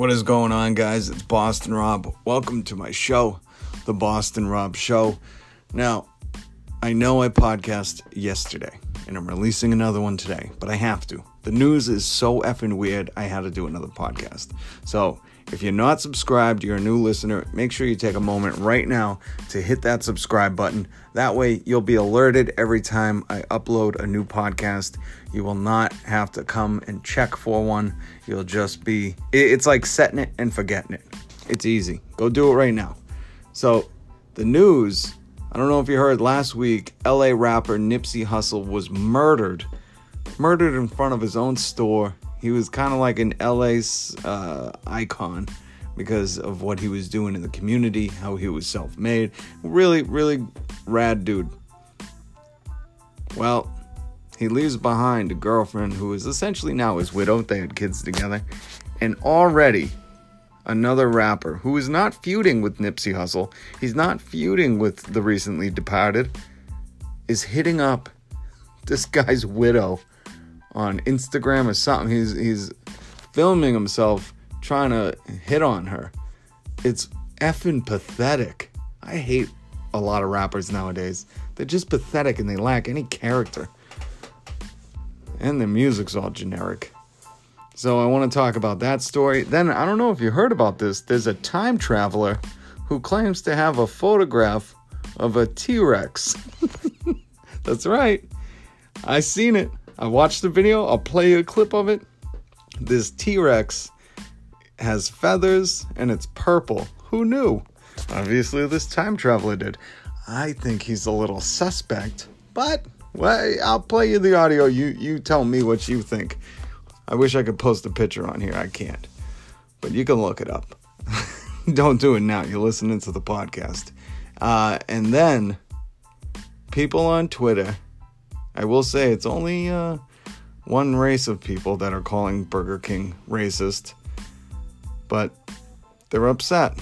What is going on, guys? It's Boston Robb. Welcome to my show, The Boston Robb Show. Now, I know I podcast yesterday, and I'm releasing another one today, but I have to. The news is so effing weird, I had to do another podcast. So, if you're not subscribed, you're a new listener, make sure you take a moment right now to hit that subscribe button. That way, you'll be alerted every time I upload a new podcast. You will not have to come and check for one. You'll just be, it's like setting it and forgetting it. It's easy. Go do it right now. So, the news I don't know if you heard last week, LA rapper Nipsey Hussle was murdered. Murdered in front of his own store he was kind of like an LA uh, icon because of what he was doing in the community, how he was self made. Really, really rad dude. Well, he leaves behind a girlfriend who is essentially now his widow. They had kids together. And already, another rapper who is not feuding with Nipsey Hussle, he's not feuding with the recently departed, is hitting up this guy's widow on Instagram or something. He's he's filming himself trying to hit on her. It's effing pathetic. I hate a lot of rappers nowadays. They're just pathetic and they lack any character. And their music's all generic. So I want to talk about that story. Then I don't know if you heard about this. There's a time traveler who claims to have a photograph of a T-Rex. That's right. I seen it. I watched the video. I'll play a clip of it. This T Rex has feathers and it's purple. Who knew? Obviously, this time traveler did. I think he's a little suspect, but well, I'll play you the audio. You you tell me what you think. I wish I could post a picture on here. I can't, but you can look it up. Don't do it now. You're listening to the podcast, uh, and then people on Twitter I will say it's only uh, one race of people that are calling Burger King racist, but they're upset.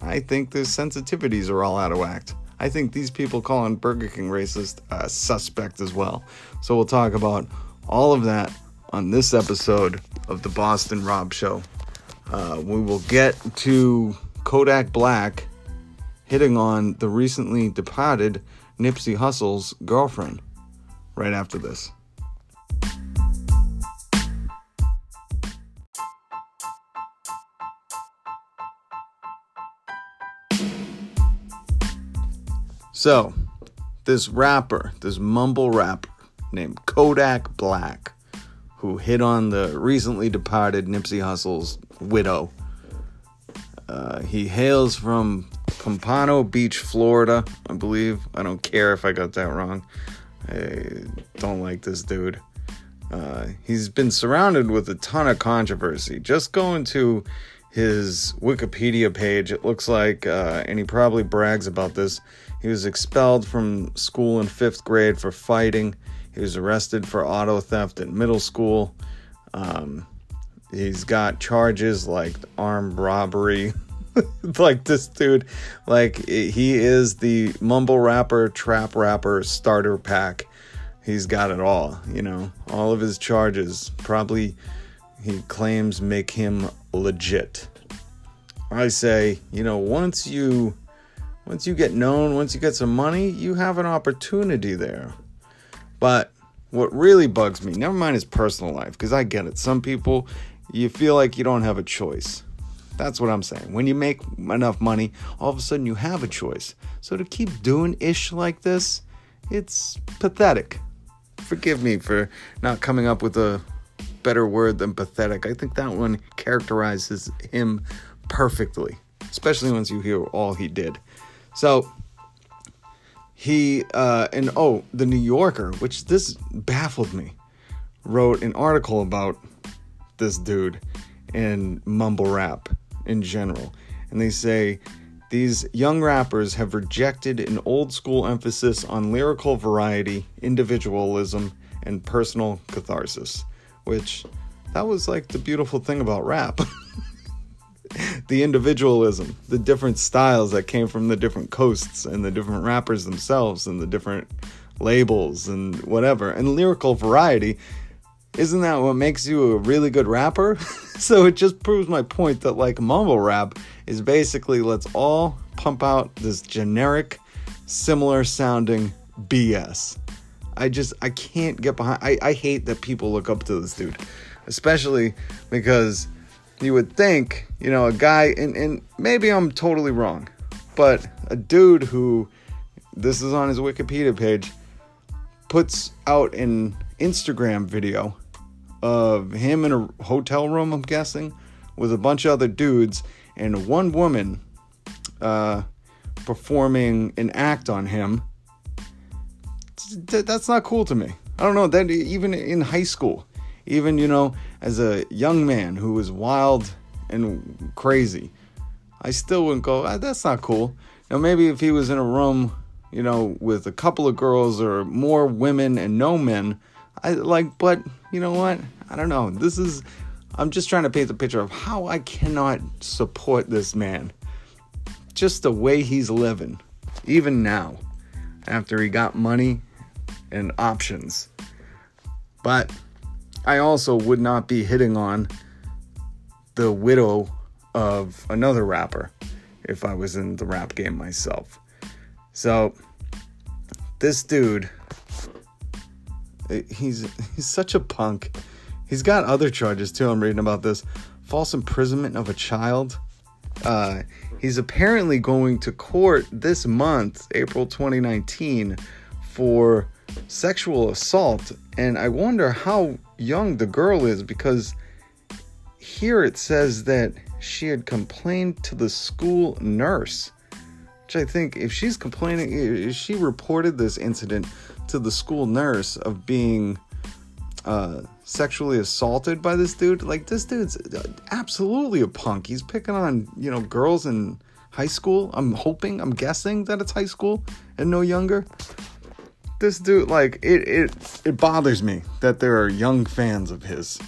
I think their sensitivities are all out of whack. I think these people calling Burger King racist uh, suspect as well. So we'll talk about all of that on this episode of the Boston Robb Show. Uh, we will get to Kodak Black hitting on the recently departed Nipsey Hussle's girlfriend right after this. So, this rapper, this mumble rapper named Kodak Black, who hit on the recently departed Nipsey Hussle's widow. Uh, he hails from Pompano Beach, Florida, I believe. I don't care if I got that wrong. I don't like this dude. Uh, he's been surrounded with a ton of controversy. Just going to his Wikipedia page, it looks like, uh, and he probably brags about this. He was expelled from school in fifth grade for fighting. He was arrested for auto theft in middle school. Um, he's got charges like armed robbery, like this dude, like he is the mumble rapper, trap rapper, starter pack. He's got it all, you know. All of his charges probably he claims make him legit. I say, you know, once you once you get known, once you get some money, you have an opportunity there. But what really bugs me, never mind his personal life, because I get it. Some people, you feel like you don't have a choice. That's what I'm saying. When you make enough money, all of a sudden you have a choice. So to keep doing ish like this, it's pathetic. Forgive me for not coming up with a better word than pathetic. I think that one characterizes him perfectly, especially once you hear all he did. So he uh, and oh, the New Yorker, which this baffled me, wrote an article about this dude in mumble rap in general. And they say these young rappers have rejected an old school emphasis on lyrical variety, individualism, and personal catharsis, which that was like the beautiful thing about rap. the individualism, the different styles that came from the different coasts and the different rappers themselves and the different labels and whatever. And lyrical variety isn't that what makes you a really good rapper? so it just proves my point that like mumble rap is basically let's all pump out this generic, similar sounding BS. I just I can't get behind I, I hate that people look up to this dude. Especially because you would think, you know, a guy and, and maybe I'm totally wrong, but a dude who this is on his Wikipedia page puts out an Instagram video of him in a hotel room, I'm guessing, with a bunch of other dudes and one woman uh, performing an act on him. That's not cool to me. I don't know that even in high school, even you know, as a young man who was wild and crazy, I still wouldn't go. Ah, that's not cool. Now maybe if he was in a room, you know, with a couple of girls or more women and no men, I like. But you know what? I don't know. This is. I'm just trying to paint the picture of how I cannot support this man. Just the way he's living, even now, after he got money and options. But I also would not be hitting on the widow of another rapper if I was in the rap game myself. So, this dude, he's he's such a punk. He's got other charges too. I'm reading about this false imprisonment of a child. Uh, he's apparently going to court this month, April 2019, for sexual assault. And I wonder how young the girl is because here it says that she had complained to the school nurse. Which I think, if she's complaining, if she reported this incident to the school nurse of being uh, sexually assaulted by this dude. Like this dude's absolutely a punk. He's picking on you know girls in high school. I'm hoping, I'm guessing that it's high school and no younger. This dude, like it, it, it bothers me that there are young fans of his.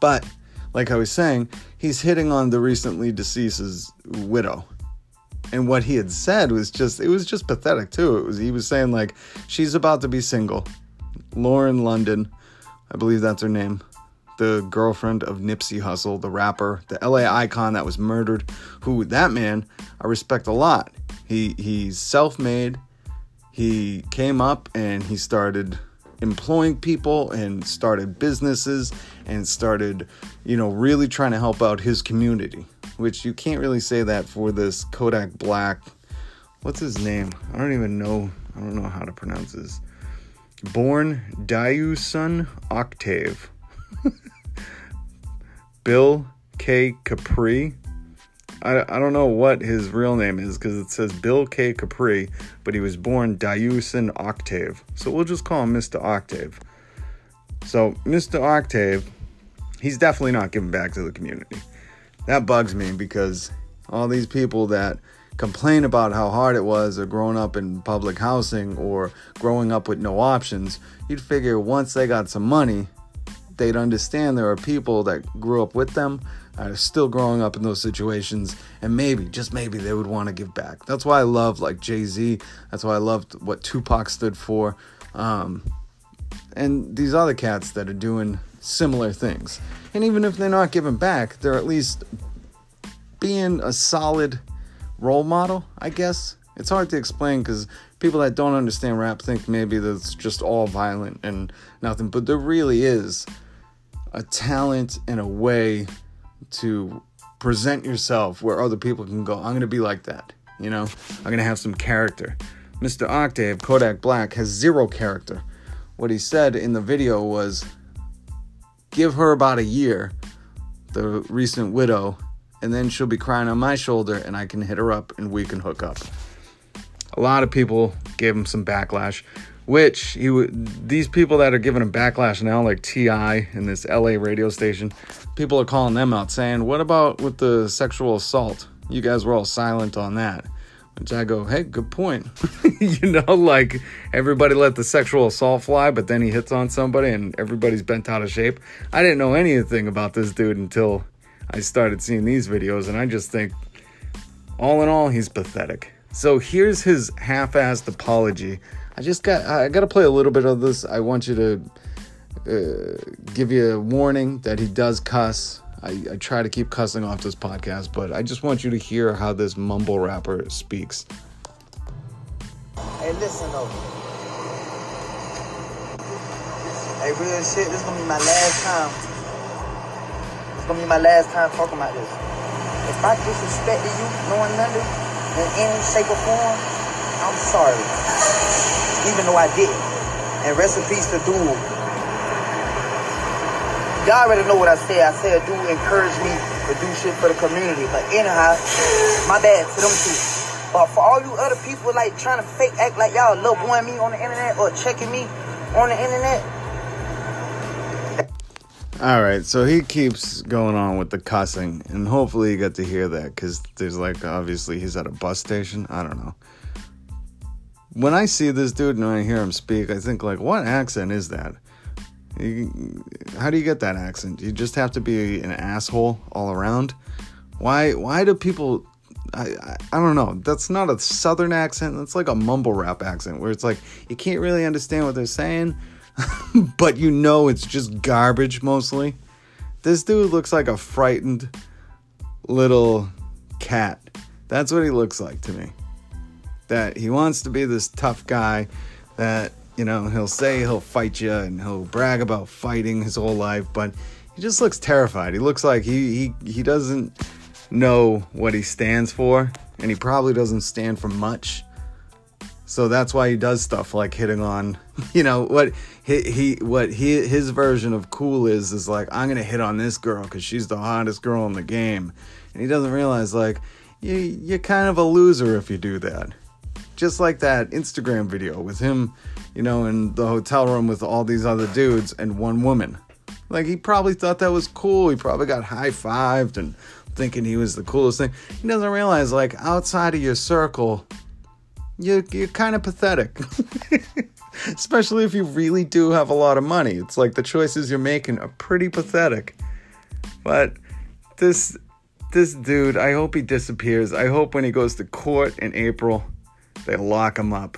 But like I was saying, he's hitting on the recently deceased's widow. And what he had said was just it was just pathetic too. It was he was saying like she's about to be single. Lauren London I believe that's her name. The girlfriend of Nipsey Hussle, the rapper, the LA icon that was murdered, who that man I respect a lot. He he's self-made. He came up and he started employing people and started businesses and started, you know, really trying to help out his community, which you can't really say that for this Kodak Black. What's his name? I don't even know. I don't know how to pronounce his Born Dieuson Octave. Bill K. Kapri. I, I don't know what his real name is because it says Bill K. Kapri, but he was born Dieuson Octave. So we'll just call him Mr. Octave. So, Mr. Octave, he's definitely not giving back to the community. That bugs me because all these people that complain about how hard it was or growing up in public housing or growing up with no options, you'd figure once they got some money, they'd understand there are people that grew up with them are still growing up in those situations and maybe just maybe they would want to give back. That's why i love like jay-z. That's why i loved what tupac stood for. Um, and these other cats that are doing similar things and even if they're not giving back they're at least being a solid role model, I guess. It's hard to explain because people that don't understand rap think maybe that's just all violent and nothing, but there really is a talent and a way to present yourself where other people can go, I'm going to be like that. You know, I'm going to have some character. Mr. Octave, Kodak Black, has zero character. What he said in the video was give her about a year, the recent widow, and then she'll be crying on my shoulder and I can hit her up and we can hook up. A lot of people gave him some backlash, which he would, these people that are giving him backlash now, like T.I. and this LA radio station, people are calling them out saying, What about with the sexual assault? You guys were all silent on that. Which I go, Hey, good point. you know, like everybody let the sexual assault fly, but then he hits on somebody and everybody's bent out of shape. I didn't know anything about this dude until I started seeing these videos, and I just think, all in all, he's pathetic. So here's his half-assed apology. I just got I got to play a little bit of this. I want you to uh, give you a warning that he does cuss. I, I try to keep cussing off this podcast, but I just want you to hear how this mumble rapper speaks. Hey, listen though. Hey, real shit, this is gonna be my last time. This gonna be my last time talking about this. If I disrespected you, knowing nothing, in any shape or form, I'm sorry. Even though I didn't. And rest in peace to Dude. Y'all already know what I said. I said do encourage me to do shit for the community. But anyhow, my bad to them two. But for all you other people like trying to fake act like y'all love boying me on the internet or checking me on the internet, All right, so he keeps going on with the cussing, and hopefully you get to hear that because there's like obviously he's at a bus station. I don't know. When I see this dude and I hear him speak, I think like, what accent is that? You, how do you get that accent? You just have to be an asshole all around. Why? Why do people? I, I I don't know. That's not a southern accent. That's like a mumble rap accent where it's like you can't really understand what they're saying, but you know it's just garbage mostly. This dude looks like a frightened little cat. That's what he looks like to me. That he wants to be this tough guy that, you know, he'll say he'll fight you and he'll brag about fighting his whole life, but he just looks terrified. He looks like he he, he doesn't know what he stands for, and he probably doesn't stand for much. So that's why he does stuff like hitting on, you know, what he, he what he his version of cool is is like I'm gonna hit on this girl because she's the hottest girl in the game, and he doesn't realize like you you're kind of a loser if you do that. Just like that Instagram video with him, you know, in the hotel room with all these other dudes and one woman. Like he probably thought that was cool. He probably got high fived and thinking he was the coolest thing. He doesn't realize like outside of your circle, you're, you're kind of pathetic. Especially if you really do have a lot of money. It's like the choices you're making are pretty pathetic. But this this dude, I hope he disappears. I hope when he goes to court in April, they lock him up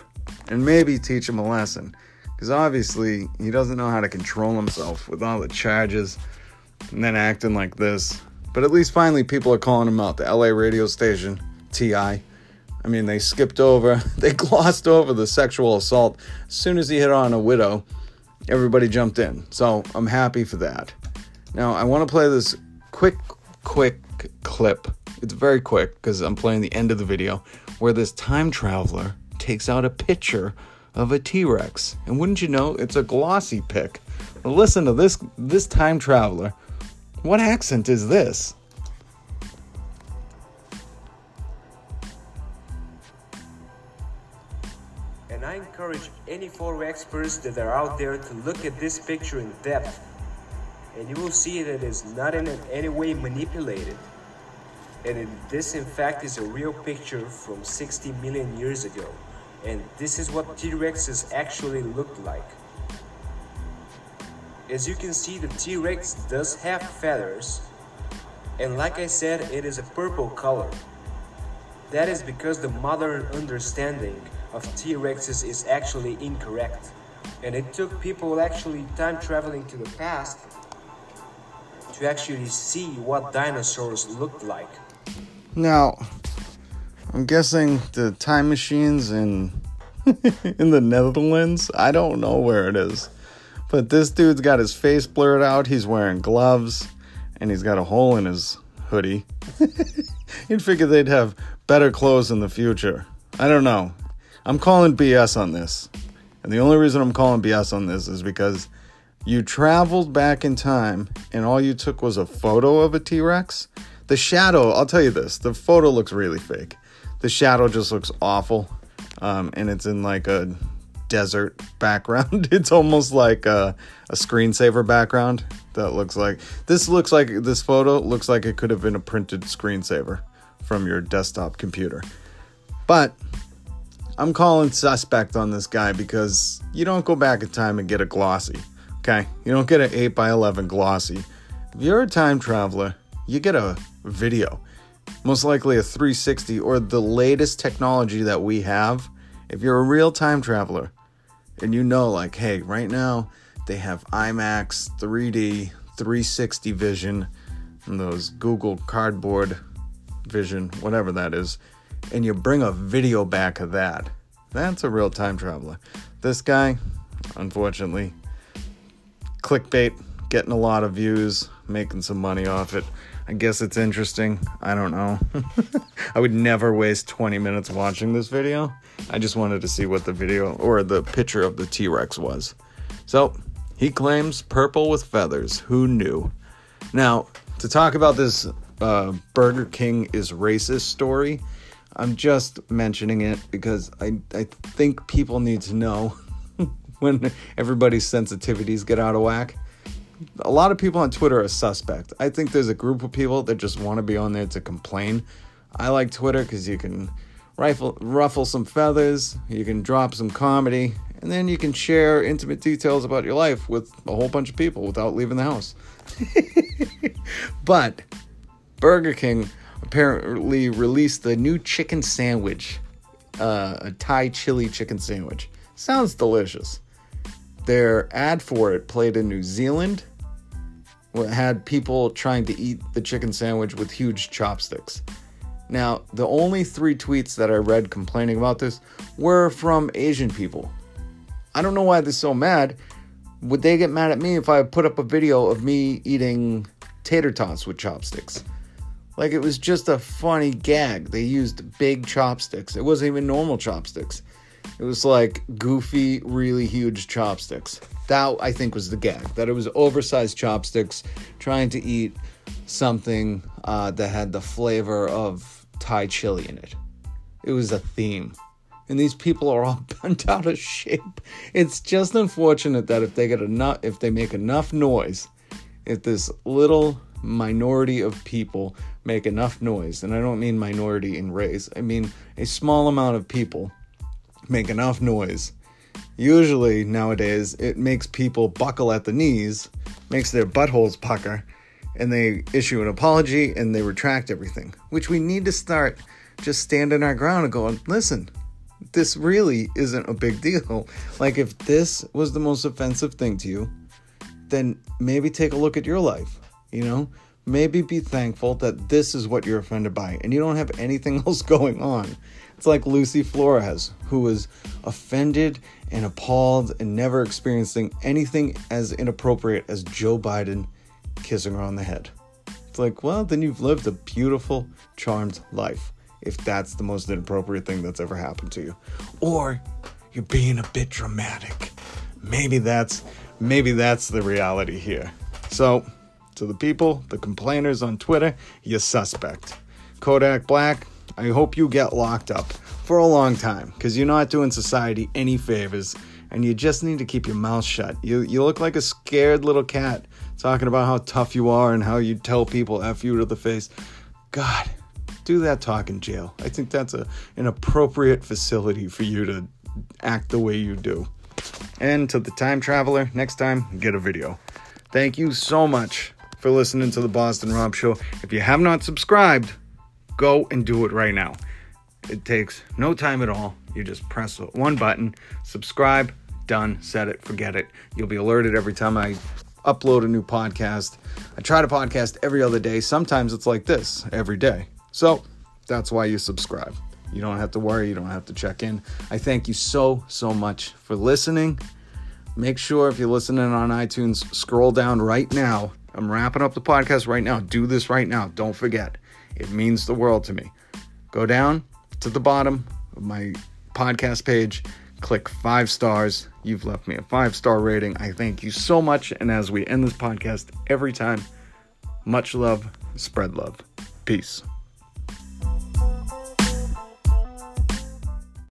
and maybe teach him a lesson. Because obviously, he doesn't know how to control himself with all the charges and then acting like this. But at least finally, people are calling him out. The LA radio station, TI. I mean, they skipped over, they glossed over the sexual assault. As soon as he hit on a widow, everybody jumped in. So I'm happy for that. Now, I want to play this quick, quick clip. It's very quick because I'm playing the end of the video where this time traveler takes out a picture of a T-Rex. And wouldn't you know, it's a glossy pic. Listen to this this time traveler. What accent is this? And I encourage any photo experts that are out there to look at this picture in depth. And you will see that it is not in any way manipulated. And this, in fact, is a real picture from 60 million years ago. And this is what T Rexes actually looked like. As you can see, the T Rex does have feathers. And like I said, it is a purple color. That is because the modern understanding of T Rexes is actually incorrect. And it took people actually time traveling to the past to actually see what dinosaurs looked like. Now, I'm guessing the time machines in in the Netherlands. I don't know where it is. But this dude's got his face blurred out. He's wearing gloves and he's got a hole in his hoodie. You'd figure they'd have better clothes in the future. I don't know. I'm calling BS on this. And the only reason I'm calling BS on this is because you traveled back in time and all you took was a photo of a T Rex. The shadow, I'll tell you this, the photo looks really fake. The shadow just looks awful. Um, and it's in like a desert background. It's almost like a, a screensaver background that looks like this looks like this photo looks like it could have been a printed screensaver from your desktop computer. But I'm calling suspect on this guy because you don't go back in time and get a glossy. Okay? You don't get an 8 by 11 glossy. If you're a time traveler, you get a video. Most likely a 360 or the latest technology that we have. If you're a real time traveler and you know, like, hey, right now, They have IMAX, 3D, 360 vision, and those Google Cardboard vision, whatever that is, and you bring a video back of that. That's a real time traveler. This guy, unfortunately, clickbait, getting a lot of views, making some money off it. I guess it's interesting. I don't know. I would never waste 20 minutes watching this video. I just wanted to see what the video or the picture of the T Rex was. So, he claims purple with feathers. Who knew? Now, to talk about this uh, Burger King is racist story, I'm just mentioning it because I, I think people need to know when everybody's sensitivities get out of whack a lot of people on Twitter are suspect. I think there's a group of people that just want to be on there to complain. I like Twitter because you can rifle, ruffle some feathers, you can drop some comedy, and then you can share intimate details about your life with a whole bunch of people without leaving the house. but Burger King apparently released the new chicken sandwich, uh, a Thai chili chicken sandwich. Sounds delicious. Their ad for it played in New Zealand, had people trying to eat the chicken sandwich with huge chopsticks. Now, the only three tweets that I read complaining about this were from Asian people. I don't know why they're so mad. Would they get mad at me if I put up a video of me eating tater tots with chopsticks? Like it was just a funny gag. They used big chopsticks. It wasn't even normal chopsticks. It was like goofy, really huge chopsticks. That I think was the gag. That it was oversized chopsticks trying to eat something uh, that had the flavor of Thai chili in it. It was a theme. And these people are all bent out of shape. It's just unfortunate that if they get enough, if they make enough noise, if this little minority of people make enough noise, and I don't mean minority in race, I mean a small amount of people make enough noise. Usually nowadays, it makes people buckle at the knees, makes their buttholes pucker, and they issue an apology and they retract everything. Which we need to start just standing our ground and going, listen, this really isn't a big deal. Like, if this was the most offensive thing to you, then maybe take a look at your life, you know? Maybe be thankful that this is what you're offended by and you don't have anything else going on. It's like Lucy Flores, who was offended and appalled and never experiencing anything as inappropriate as Joe Biden kissing her on the head. It's like, well, then you've lived a beautiful, charmed life if that's the most inappropriate thing that's ever happened to you. Or you're being a bit dramatic. Maybe that's maybe that's the reality here. So, to the people, the complainers on Twitter, you suspect. Kodak Black, I hope you get locked up for a long time because you're not doing society any favors and you just need to keep your mouth shut. You, you look like a scared little cat talking about how tough you are and how you tell people F you to the face. God, do that talk in jail. I think that's a, an appropriate facility for you to act the way you do. And to the time traveler, next time, get a video. Thank you so much for listening to the Boston Robb Show. If you have not subscribed, go and do it right now. It takes no time at all. You just press one button, subscribe, done, set it, forget it. You'll be alerted every time I upload a new podcast. I try to podcast every other day. Sometimes it's like this every day. So that's why you subscribe. You don't have to worry, you don't have to check in. I thank you so, so much for listening. Make sure if you're listening on iTunes, scroll down right now. I'm wrapping up the podcast right now. Do this right now. Don't forget. It means the world to me. Go down to the bottom of my podcast page, click five stars. You've left me a five star rating. I thank you so much. And as we end this podcast every time, much love, spread love. Peace.